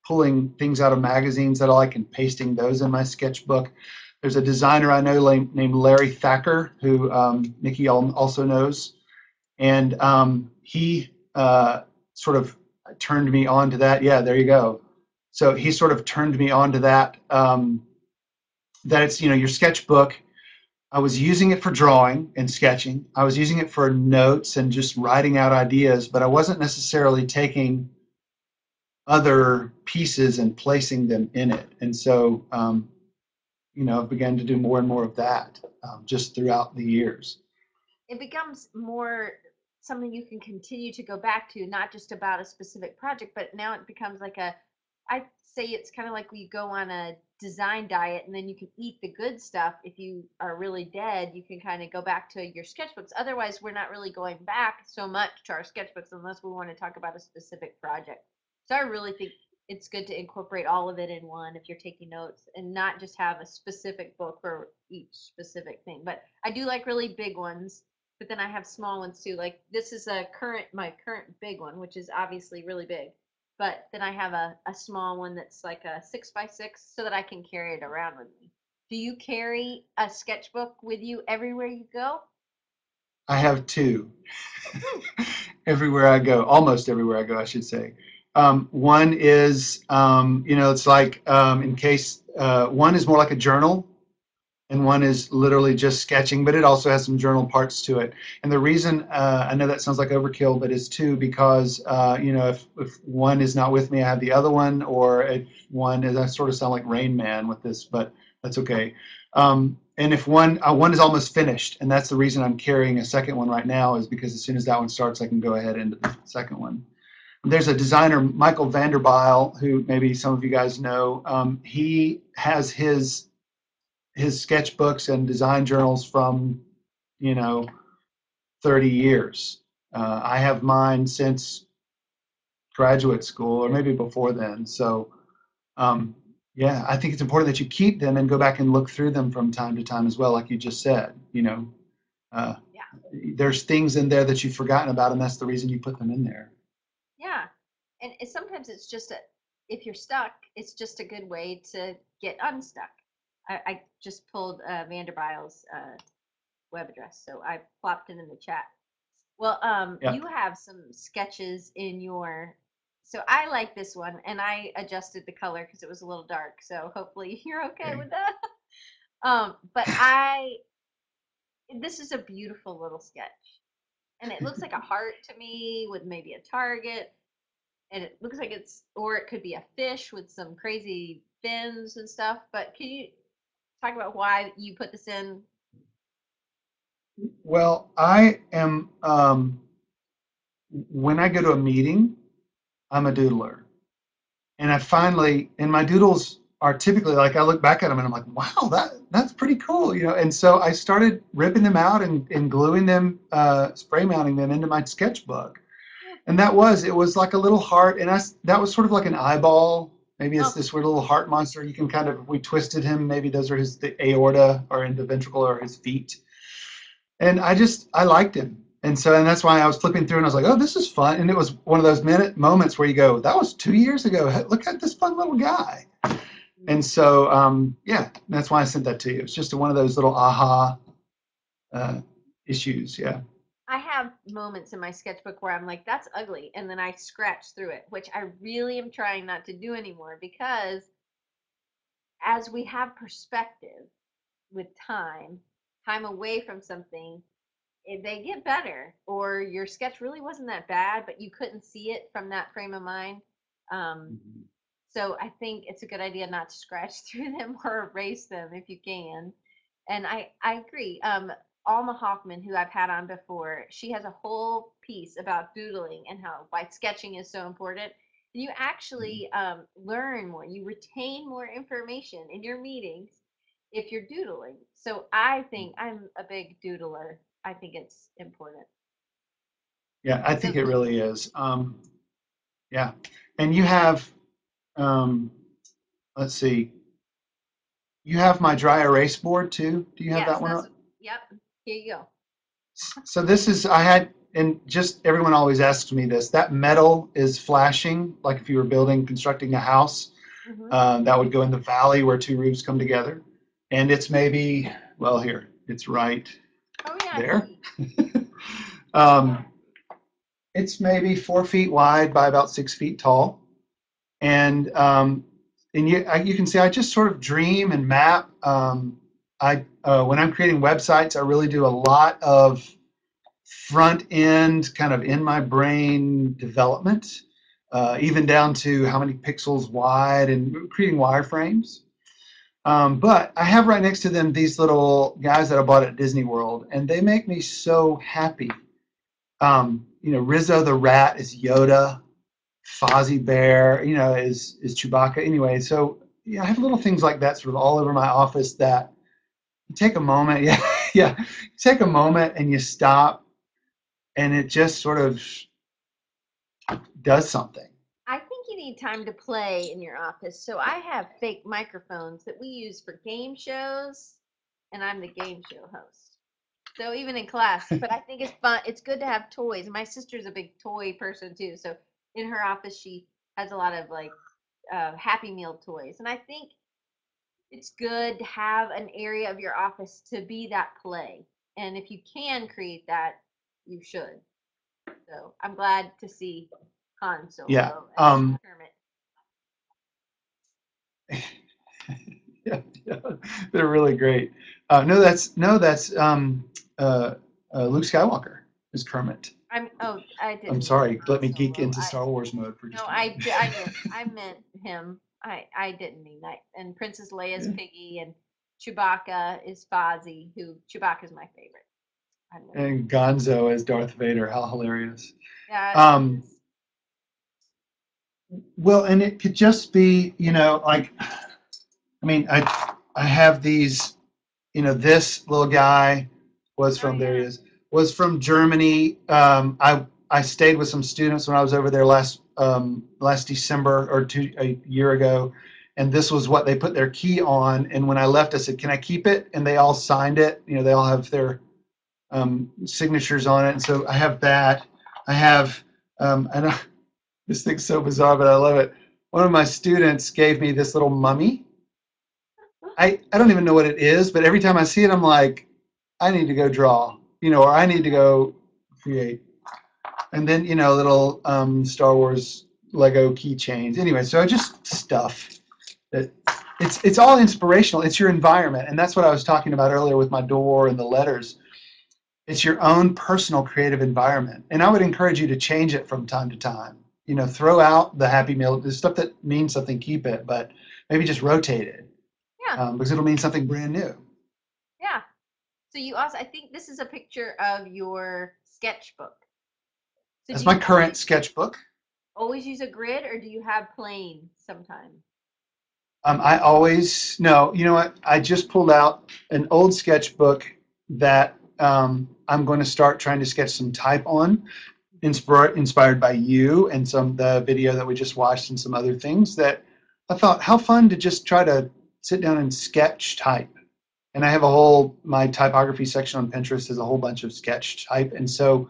pulling things out of magazines that I like and pasting those in my sketchbook. There's a designer I know named Larry Thacker, who um, Nikki also knows, and um, he uh, sort of turned me on to that. Yeah, there you go. So he sort of turned me on to that. Um, that it's you know your sketchbook. I was using it for drawing and sketching. I was using it for notes and just writing out ideas, but I wasn't necessarily taking other pieces and placing them in it. And so, um, you know, I've begun to do more and more of that um, just throughout the years. It becomes more something you can continue to go back to, not just about a specific project, but now it becomes like a. I say it's kind of like you go on a design diet and then you can eat the good stuff. If you are really dead, you can kind of go back to your sketchbooks. Otherwise, we're not really going back so much to our sketchbooks unless we want to talk about a specific project. So I really think it's good to incorporate all of it in one if you're taking notes and not just have a specific book for each specific thing. But I do like really big ones, but then I have small ones too. Like this is a current my current big one, which is obviously really big. But then I have a, a small one that's like a six by six so that I can carry it around with me. Do you carry a sketchbook with you everywhere you go? I have two hmm. *laughs* everywhere I go, almost everywhere I go, I should say. Um, one is, um, you know, it's like um, in case uh, one is more like a journal, and one is literally just sketching, but it also has some journal parts to it. And the reason uh, I know that sounds like overkill, but it's two because uh, you know if, if one is not with me, I have the other one, or if one is I sort of sound like Rain Man with this, but that's okay. Um, and if one uh, one is almost finished, and that's the reason I'm carrying a second one right now, is because as soon as that one starts, I can go ahead into the second one. There's a designer, Michael Vanderbyl, who maybe some of you guys know. Um, he has his his sketchbooks and design journals from, you know, 30 years. Uh, I have mine since graduate school, or maybe before then. So, um, yeah, I think it's important that you keep them and go back and look through them from time to time as well, like you just said. You know, uh, Yeah. there's things in there that you've forgotten about, and that's the reason you put them in there. And it, sometimes it's just a if you're stuck, it's just a good way to get unstuck. I, I just pulled uh, Vanderbyl's uh, web address, so I plopped it in the chat. Well, um, Yeah. you have some sketches in your. So I like this one, and I adjusted the color because it was a little dark. So hopefully *laughs* you're okay Okay. with that. *laughs* um, but I, this is a beautiful little sketch, and it looks like a *laughs* heart to me with maybe a target, and it looks like it's, or it could be a fish with some crazy fins and stuff. But can you talk about why you put this in? Well, I am, um, when I go to a meeting, I'm a doodler. And I finally, and my doodles are typically like, I look back at them and I'm like, wow, that, that's pretty cool, you know? And so I started ripping them out and, and gluing them, uh, spray mounting them into my sketchbook. And that was, it was like a little heart. And I, that was sort of like an eyeball. Maybe it's Oh. this weird little heart monster. You can kind of, we twisted him. Maybe those are his, the aorta or in the ventricle or his feet and I just I liked him, and so and that's why I was flipping through and I was like, oh, this is fun, and it was one of those minute moments where you go, that was two years ago. Look at this fun little guy, and so um, yeah, that's why I sent that to you. It's just one of those little aha uh, issues. Yeah, I have moments in my sketchbook where I'm like, that's ugly. And then I scratch through it, which I really am trying not to do anymore because as we have perspective with time, time away from something, they get better. Or your sketch really wasn't that bad, but you couldn't see it from that frame of mind. Um, so I think it's a good idea not to scratch *laughs* through them or erase them if you can. And I, I agree. Um, Alma Hoffmann, who I've had on before, she has a whole piece about doodling and how why sketching is so important. And You actually um, learn more, you retain more information in your meetings if you're doodling. So I think I'm a big doodler. I think it's important. yeah, I think it really is. Um, yeah, and you have, um, let's see, you have my dry erase board too. Do you have Yes, that one up? Yep. Here you go. So this is, I had, and just everyone always asks me this, that metal is flashing, like if you were building, constructing a house, Mhm. uh, that would go in the valley where two roofs come together. And it's maybe, well, here, it's right oh yeah. There. *laughs* um, it's maybe four feet wide by about six feet tall. And, um, and you, I, you can see I just sort of dream and map. Um, I, uh, when I'm creating websites, I really do a lot of front end kind of in my brain development, uh, even down to how many pixels wide and creating wireframes. Um, but I have right next to them these little guys that I bought at Disney World, and they make me so happy. Um, you know, Rizzo the rat is Yoda, Fozzie Bear, you know, is is Chewbacca. Anyway, so yeah, I have little things like that sort of all over my office that take a moment, *laughs* yeah, yeah, take a moment and you stop, and it just sort of does something. I think you need time to play in your office. So I have fake microphones that we use for game shows, and I'm the game show host. So even in class, but I think it's fun. It's good to have toys. My sister's a big toy person too. So in her office, she has a lot of like uh, Happy Meal toys, and I think it's good to have an area of your office to be that play. And if you can create that, you should. So I'm glad to see Han Solo. Yeah, um, Kermit. *laughs* yeah, yeah, they're really great. Uh, no, that's no, that's um, uh, uh, Luke Skywalker is Kermit. I'm oh I didn't. I'm sorry. Let me geek Solo. into Star Wars mode for just. No, a I, I *laughs* I meant him. I I didn't mean that. And Princess Leia's Yeah. Piggy and Chewbacca is Fozzie. Who Chewbacca's my favorite. I love him. and Gonzo as Darth Vader. How hilarious! Yeah, um, Well, and it could just be, you know, like, I mean, I I have these, you know, this little guy was Oh, from there he is was from Germany. Um, I I stayed with some students when I was over there last um, last December or two a year ago, and this was what they put their key on. And when I left, I said, "Can I keep it?" And they all signed it. You know, they all have their um, signatures on it. And so I have that. I have, um, I, *laughs* this thing's so bizarre, but I love it. One of my students gave me this little mummy. I, I don't even know what it is, but every time I see it, I'm like, I need to go draw, you know, or I need to go create. And then, you know, little um, Star Wars Lego keychains. Anyway, so just stuff that it's it's all inspirational. It's your environment, and that's what I was talking about earlier with my door and the letters. It's your own personal creative environment, and I would encourage you to change it from time to time. You know, throw out the Happy Meal, the stuff that means something, keep it, but maybe just rotate it Yeah. um, because it'll mean something brand new. Yeah. So you also, I think this is a picture of your sketchbook. So That's my current sketchbook. Always use a grid, or do you have plain sometimes? Um, I always no. You know what? I just pulled out an old sketchbook that um, I'm going to start trying to sketch some type on, inspired inspired by you and some the video that we just watched and some other things that I thought how fun to just try to sit down and sketch type. And I have a whole my typography section on Pinterest is a whole bunch of sketch type, and so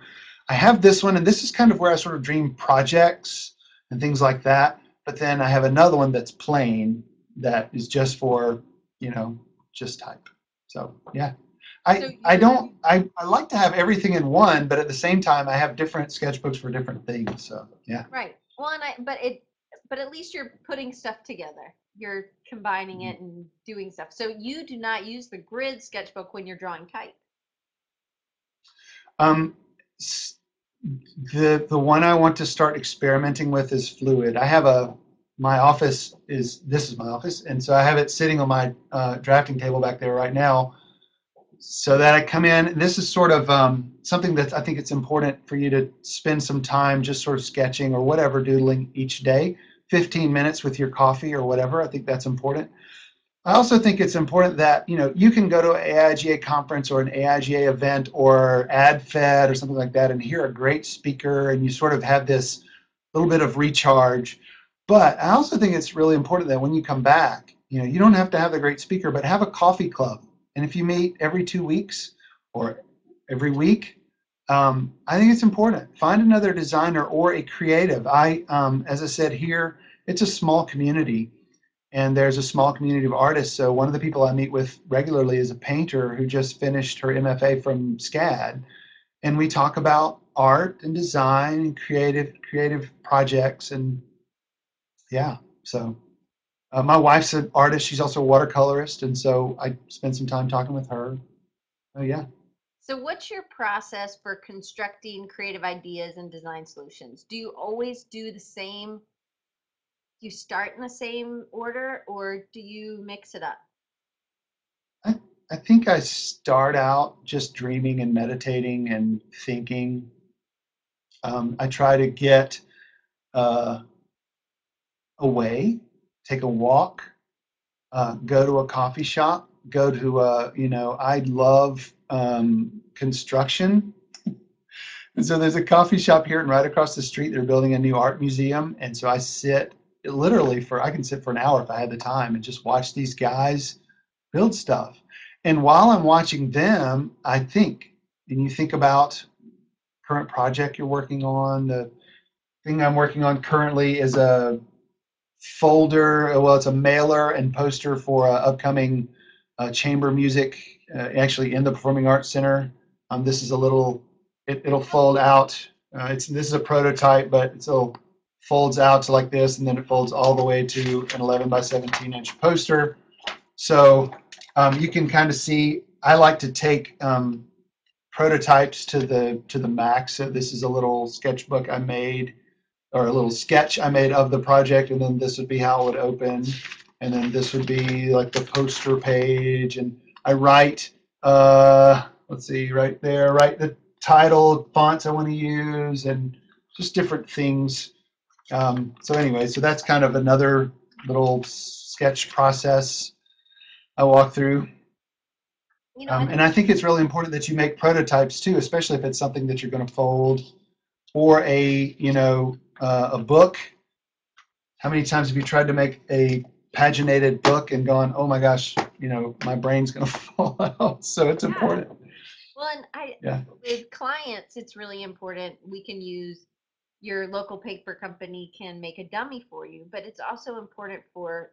I have this one, and this is kind of where I sort of dream projects and things like that. But then I have another one that's plain that is just for you know just type so yeah i So i don't I, I like to have everything in one but at the same time i have different sketchbooks for different things so yeah Right. Well, and I, but it, but at least you're putting stuff together. You're combining Mm-hmm. it and doing stuff. So you do not use the grid sketchbook when you're drawing type. um the the one i want to start experimenting with is fluid. I have a my office is this is my office and so i have it sitting on my uh, drafting table back there right now. So that i come in this is sort of um, something that i think it's important for you to spend some time just sort of sketching or whatever doodling each day. 15 minutes with your coffee or whatever i think that's important I also think it's important that you know you can go to an AIGA conference or an AIGA event or AdFed or something like that and hear a great speaker and you sort of have this little bit of recharge. But I also think it's really important that when you come back, you know, you don't have to have the great speaker, but have a coffee club. And if you meet every two weeks or every week, um, I think it's important. Find another designer or a creative. I, um, as I said here, it's a small community and there's a small community of artists. So one of the people I meet with regularly is a painter who just finished her MFA from SCAD, and we talk about art and design and creative creative projects and yeah. So uh, my wife's an artist; she's also a watercolorist, and so I spend some time talking with her. Oh yeah. So what's your process for constructing creative ideas and design solutions? Do you always do the same? You start in the same order, or do you mix it up? I think I start out just dreaming and meditating and thinking. Um, I try to get uh, away, take a walk, uh, go to a coffee shop, go to a, you know, I love um, construction. And so there's a coffee shop here and right across the street, they're building a new art museum. And so I sit literally for, I can sit for an hour if I had the time and just watch these guys build stuff. And while I'm watching them, I think, and you think about current project you're working on. The thing I'm working on currently is a folder. Well, it's a mailer and poster for uh, upcoming uh, chamber music, uh, actually in the Performing Arts Center. Um, this is a little. It, it'll fold out. Uh, it's this is a prototype, but it's a folds out to like this, and then it folds all the way to an 11 by 17 inch poster. So um, you can kind of see. I like to take um, prototypes to the to the max. So this is a little sketchbook I made, or a little sketch I made of the project, and then this would be how it would open, and then this would be like the poster page, and I write. Uh, let's see, right there, write the title, fonts I want to use, and just different things. Um, so anyway, so that's kind of another little sketch process I walk through. You know, Um, and I think it's really important that you make prototypes too, especially if it's something that you're going to fold or a, you know, uh, a book. How many times have you tried to make a paginated book and gone, oh my gosh, you know, my brain's going *laughs* to fall out. So it's Yeah. important. Well, and I Yeah. with clients, it's really important. We can use your local paper company can make a dummy for you, but it's also important for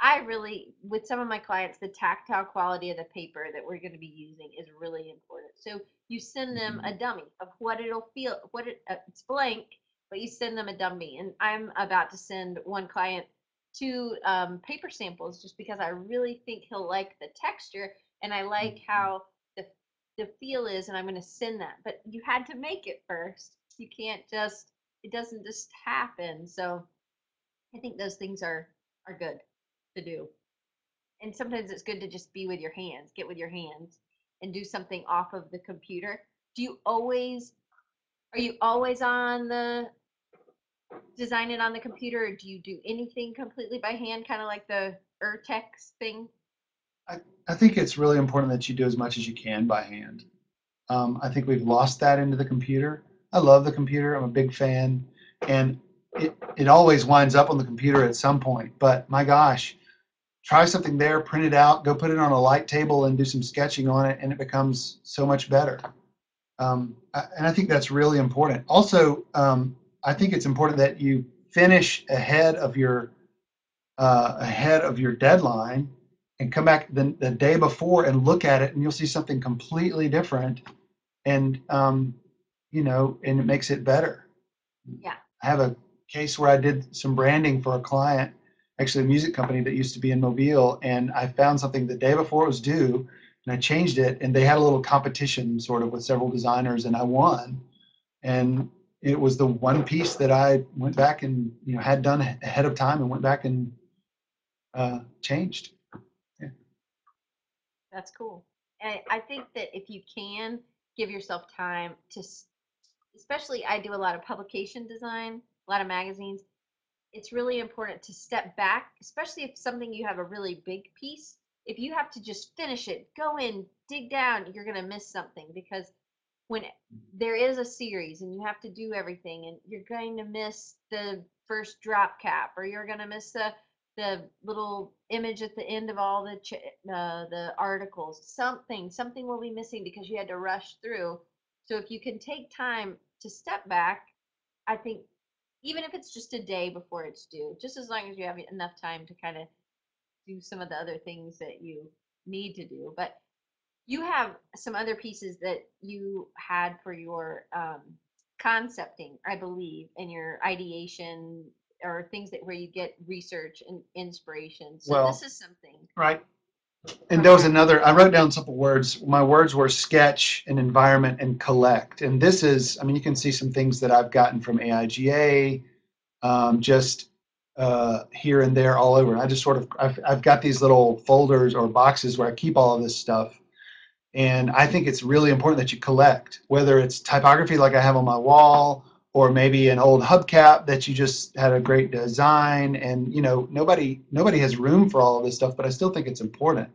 I really, with some of my clients, the tactile quality of the paper that we're going to be using is really important. So you send them a dummy of what it'll feel, what it, uh, it's blank, but you send them a dummy. And I'm about to send one client two um, paper samples just because I really think he'll like the texture and I like how the the feel is, and I'm going to send that. But you had to make it first. You can't just, it doesn't just happen. So I think those things are are good to do. And sometimes it's good to just be with your hands, get with your hands and do something off of the computer. Do you always are you always on the design it on the computer or do you do anything completely by hand kind of like the Urtex thing? I think it's really important that you do as much as you can by hand. Um, I think we've lost that into the computer. I love the computer. I'm a big fan, and it it always winds up on the computer at some point. But my gosh, try something there, print it out, go put it on a light table, and do some sketching on it, and it becomes so much better. Um, and I think that's really important. Also, um, I think it's important that you finish ahead of your uh, ahead of your deadline and come back the, the day before and look at it and you'll see something completely different and um, you know and it makes it better Yeah. i have a case where i did some branding for a client actually a music company that used to be in mobile and i found something the day before it was due and i changed it and they had a little competition sort of with several designers and i won and it was the one piece that i went back and you know had done ahead of time and went back and uh, changed That's cool. And I think that if you can give yourself time to, especially I do a lot of publication design, a lot of magazines. It's really important to step back, especially if something you have a really big piece. If you have to just finish it, go in, dig down, you're going to miss something because when there is a series and you have to do everything and you're going to miss the first drop cap or you're going to miss the the little image at the end of all the ch- uh, the articles something something will be missing because you had to rush through so if you can take time to step back i think even if it's just a day before it's due just as long as you have enough time to kind of do some of the other things that you need to do but you have some other pieces that you had for your um, concepting i believe and your ideation or things that where you get research and inspiration so Well, this is something Right. And there was another, I wrote down couple words. My words were sketch and environment and collect. And this is, I mean, you can see some things that I've gotten from AIGA, um, just uh, here and there all over. I just sort of, I've, I've got these little folders or boxes where I keep all of this stuff. And I think it's really important that you collect, whether it's typography like I have on my wall, or maybe an old hubcap that you just had a great design. And you know, nobody nobody has room for all of this stuff, but I still think it's important.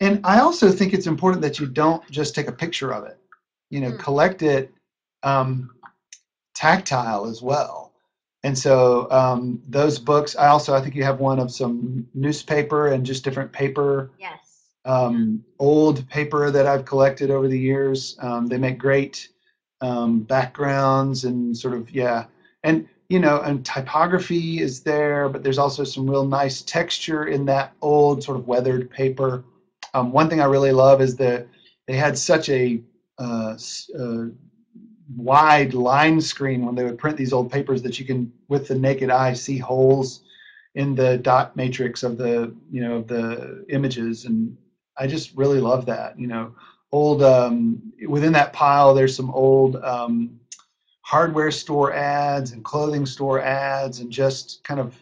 And I also think it's important that you don't just take a picture of it. You know, Mm. collect it um, tactile as well. And so um, those books, I also I think you have one of some newspaper and just different paper yes um, old paper that I've collected over the years. Um, they make great um, backgrounds and sort of yeah, and you know, and typography is there, but there's also some real nice texture in that old sort of weathered paper. Um, one thing I really love is that they had such a uh, uh, wide line screen when they would print these old papers that you can, with the naked eye, see holes in the dot matrix of the you know of the images and i just really love that you know old um, within that pile there's some old um, hardware store ads and clothing store ads and just kind of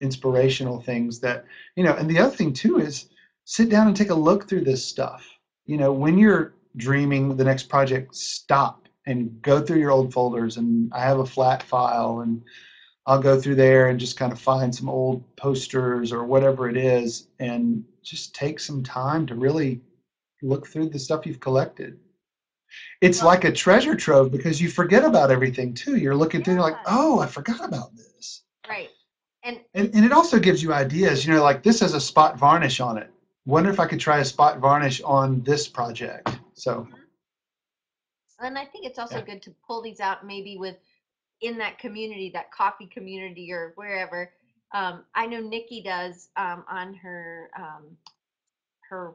inspirational things that you know and the other thing too is sit down and take a look through this stuff. You know when you're dreaming the next project stop and go through your old folders and i have a flat file and I'll go through there and just kind of find some old posters or whatever it is and just take some time to really look through the stuff you've collected. It's Well- like a treasure trove because you forget about everything too. You're looking through, you're like, oh, I forgot about this. right and And, and it also gives you ideas, you know, like this has a spot varnish on it. Wonder if I could try a spot varnish on this project. So, and i think it's also Yeah. good to pull these out maybe with in that community, that coffee community or wherever. Um, I know Nikki does um, on her um, her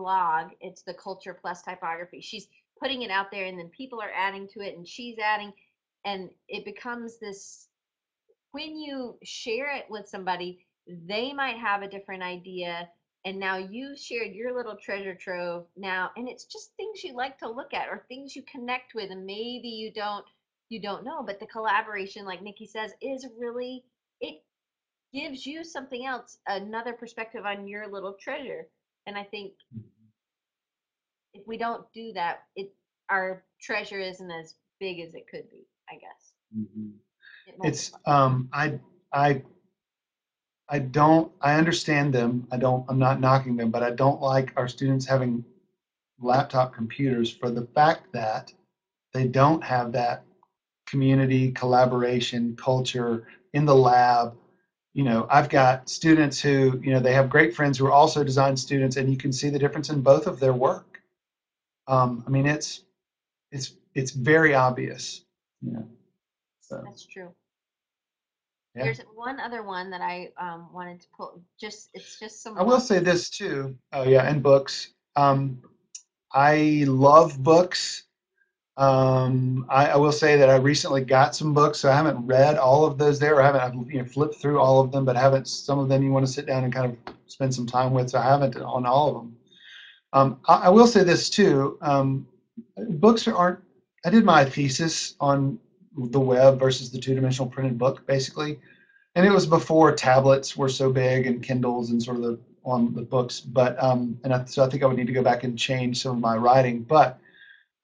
blog. It's the Culture Plus Typography. She's putting it out there, and then people are adding to it, and she's adding, and it becomes this. When you share it with somebody, they might have a different idea and now you shared your little treasure trove now and it's just things you like to look at or things you connect with and maybe you don't you don't know but the collaboration like nikki says is really it gives you something else another perspective on your little treasure and i think hmm. If we don't do that it our treasure isn't as big as it could be i guess Mhm. It It's um I I I don't I understand them. I don't I'm not knocking them, but I don't like our students having laptop computers for the fact that they don't have that community collaboration culture in the lab. You know, I've got students who, you know, they have great friends who are also design students, and you can see the difference in both of their work. Um, I mean, it's it's it's very obvious. You know, so That's true. Yeah. There's one other one that I um, wanted to pull. Just it's just some. I will say this too. Oh yeah, and books. Um, I love books. Um, I, I will say that I recently got some books, so I haven't read all of those there. I haven't I've, you know flipped through all of them, but haven't some of them you want to sit down and kind of spend some time with. So I haven't on all of them. Um, I, I will say this too. Um, books aren't. I did my thesis on the web versus the two-dimensional printed book, basically, and it was before tablets were so big and Kindles and sort of the on the books. But um, and I, so I think I would need to go back and change some of my writing. But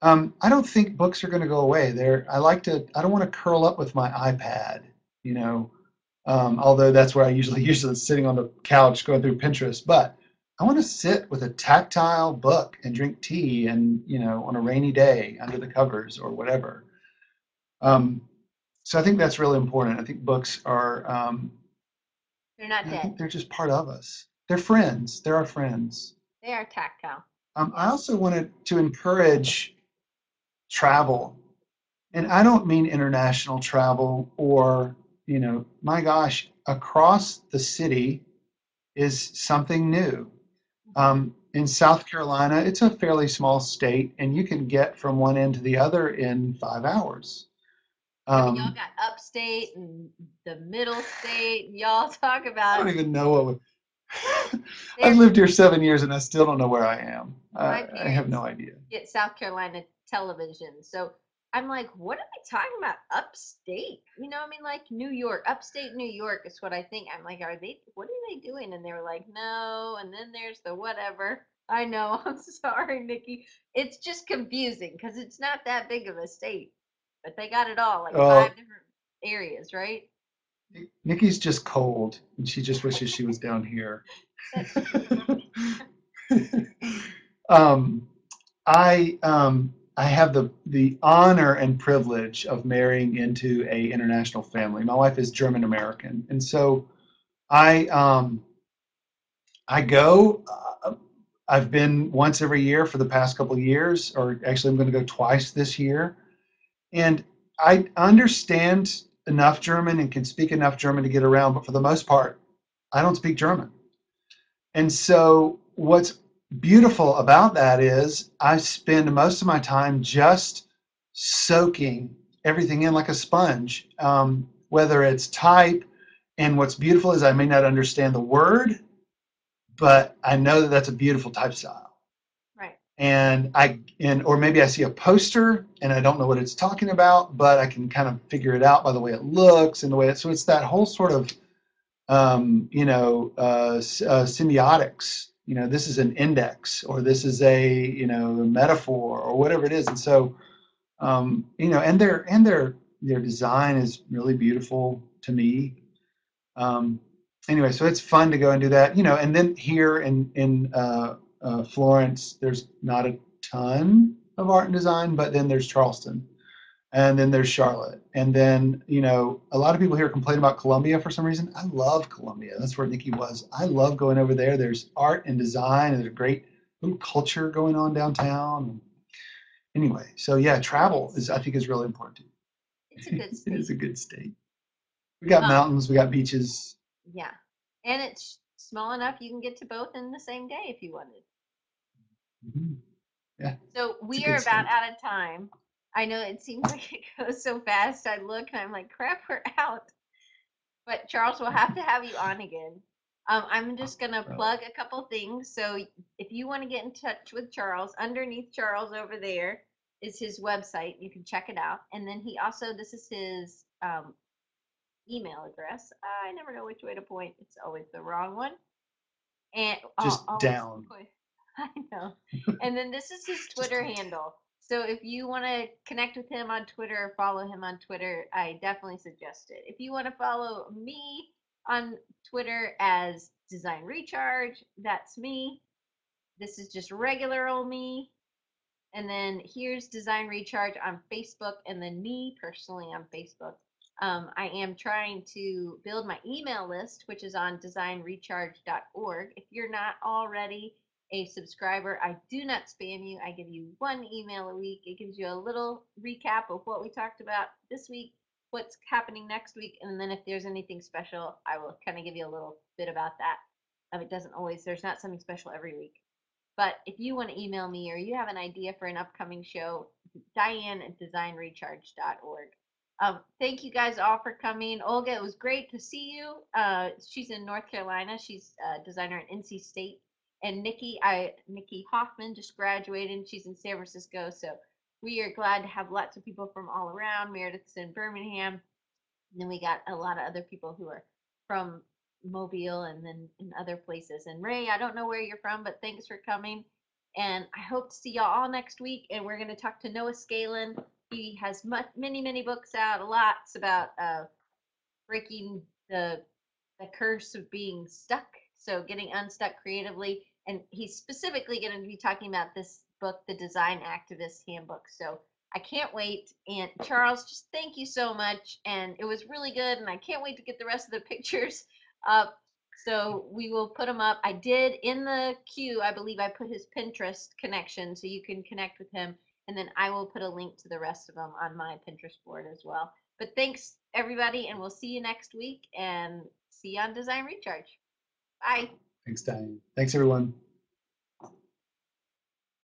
um, I don't think books are going to go away. There, I like to. I don't want to curl up with my iPad, you know. Um, although that's where I usually *laughs* usually sitting on the couch going through Pinterest. But I want to sit with a tactile book and drink tea, and you know, on a rainy day under the covers or whatever. Um, so I think that's really important. I think books are. Um, They're not I dead. think they're just part of us. They're friends. They're our friends. They are tactile. Um, I also wanted to encourage travel, and I don't mean international travel or you know, my gosh, across the city is something new. Um, in South Carolina, it's a fairly small state, and you can get from one end to the other in five hours. I mean, y'all Um, got upstate and the middle state. And y'all *laughs* talk about. I don't even know what. *laughs* I've lived here seven years, and I still don't know where I am. I, I have no idea. get South Carolina television. So I'm like, what are they talking about? Upstate? You know, I mean, like New York, upstate New York is what I think. I'm like, are they, what are they doing? And they were like, no. And then there's the whatever. I know. *laughs* I'm sorry, Nikki. It's just confusing because it's not that big of a state, but they got it all, like Oh. five different areas, right? Nikki's just cold, and she just wishes she was down here. *laughs* *laughs* um, I um, I have the the honor and privilege of marrying into a international family. My wife is German American, and so I um, I go. Uh, I've been once every year for the past couple years, or actually, I'm going to go twice this year, and I understand enough German and can speak enough German to get around, but for the most part, I don't speak German. And so, what's beautiful about that is I spend most of my time just soaking everything in like a sponge, um, whether it's type. And what's beautiful is I may not understand the word, but I know that that's a beautiful type style Right. and I and or maybe I see a poster and I don't know what it's talking about, but I can kind of figure it out by the way it looks and the way it. So it's that whole sort of, um, you know, uh, uh, semiotics. You know, this is an index or this is a you know metaphor or whatever it is, and so, um, you know, and their and their their design is really beautiful to me. Um, anyway, so it's fun to go and do that, you know, and then here in in uh, uh, Florence, there's not a ton of art and design, but then there's Charleston, and then there's Charlotte, and then you know a lot of people here complain about Columbia for some reason. I love Columbia. That's where Nikki was. I love going over there. There's art and design, and there's a great little culture going on downtown. Anyway, so yeah, travel is I think is really important. It's a good *laughs* state. is a good state. We got Um, mountains, we got beaches. Yeah. And it's small enough you can get to both in the same day if you wanted. Mhm. So we are about state. out of time. I know it seems *laughs* like it goes so fast. I look and I'm like, crap, we're out. But Charles, we'll have to have you on again. Um, I'm just gonna plug a couple things. So if you want to get in touch with Charles, underneath Charles over there is his website. You can check it out. And then he also, this is his um, email address. I never know which way to point. It's always the wrong one. And Just always down. *laughs* I know. and then this is his Twitter handle. So if you want to connect with him on Twitter or follow him on Twitter, I definitely suggest it. If you want to follow me on Twitter as Design Recharge, that's me. This is just regular old me. And then here's Design Recharge on Facebook, and then me personally on Facebook. Um, I am trying to build my email list, which is on designrecharge.org. If you're not already a subscriber, I do not spam you. I give you one email a week. It gives you a little recap of what we talked about this week, what's happening next week, and then if there's anything special, I will kind of give you a little bit about that. Um, it doesn't always, there's not something special every week. But if you want to email me or you have an idea for an upcoming show, Diane at designrecharge.org. Um, thank you guys all for coming. Olga, it was great to see you. Uh, she's in North Carolina. She's a designer at NC State. And Nikki, I Nikki Hoffman just graduated. And she's in San Francisco. So we are glad to have lots of people from all around. Meredith's in Birmingham. And then we got a lot of other people who are from Mobile and then in other places. And Ray, I don't know where you're from, but thanks for coming. And I hope to see y'all all next week. And we're going to talk to Noah Scalin. He has mu- many, many books out, lots about uh, breaking the the curse of being stuck. So getting unstuck creatively. And he's specifically going to be talking about this book, The Design Activist Handbook. So I can't wait. And Charles, just thank you so much. And it was really good. And I can't wait to get the rest of the pictures *laughs* up. So we will put them up. I did in the queue, I believe I put his Pinterest connection so you can connect with him. And then I will put a link to the rest of them on my Pinterest board as well. But thanks, everybody. And we'll see you next week and see you on Design Recharge. Bye. Thanks, Diane. Thanks, everyone.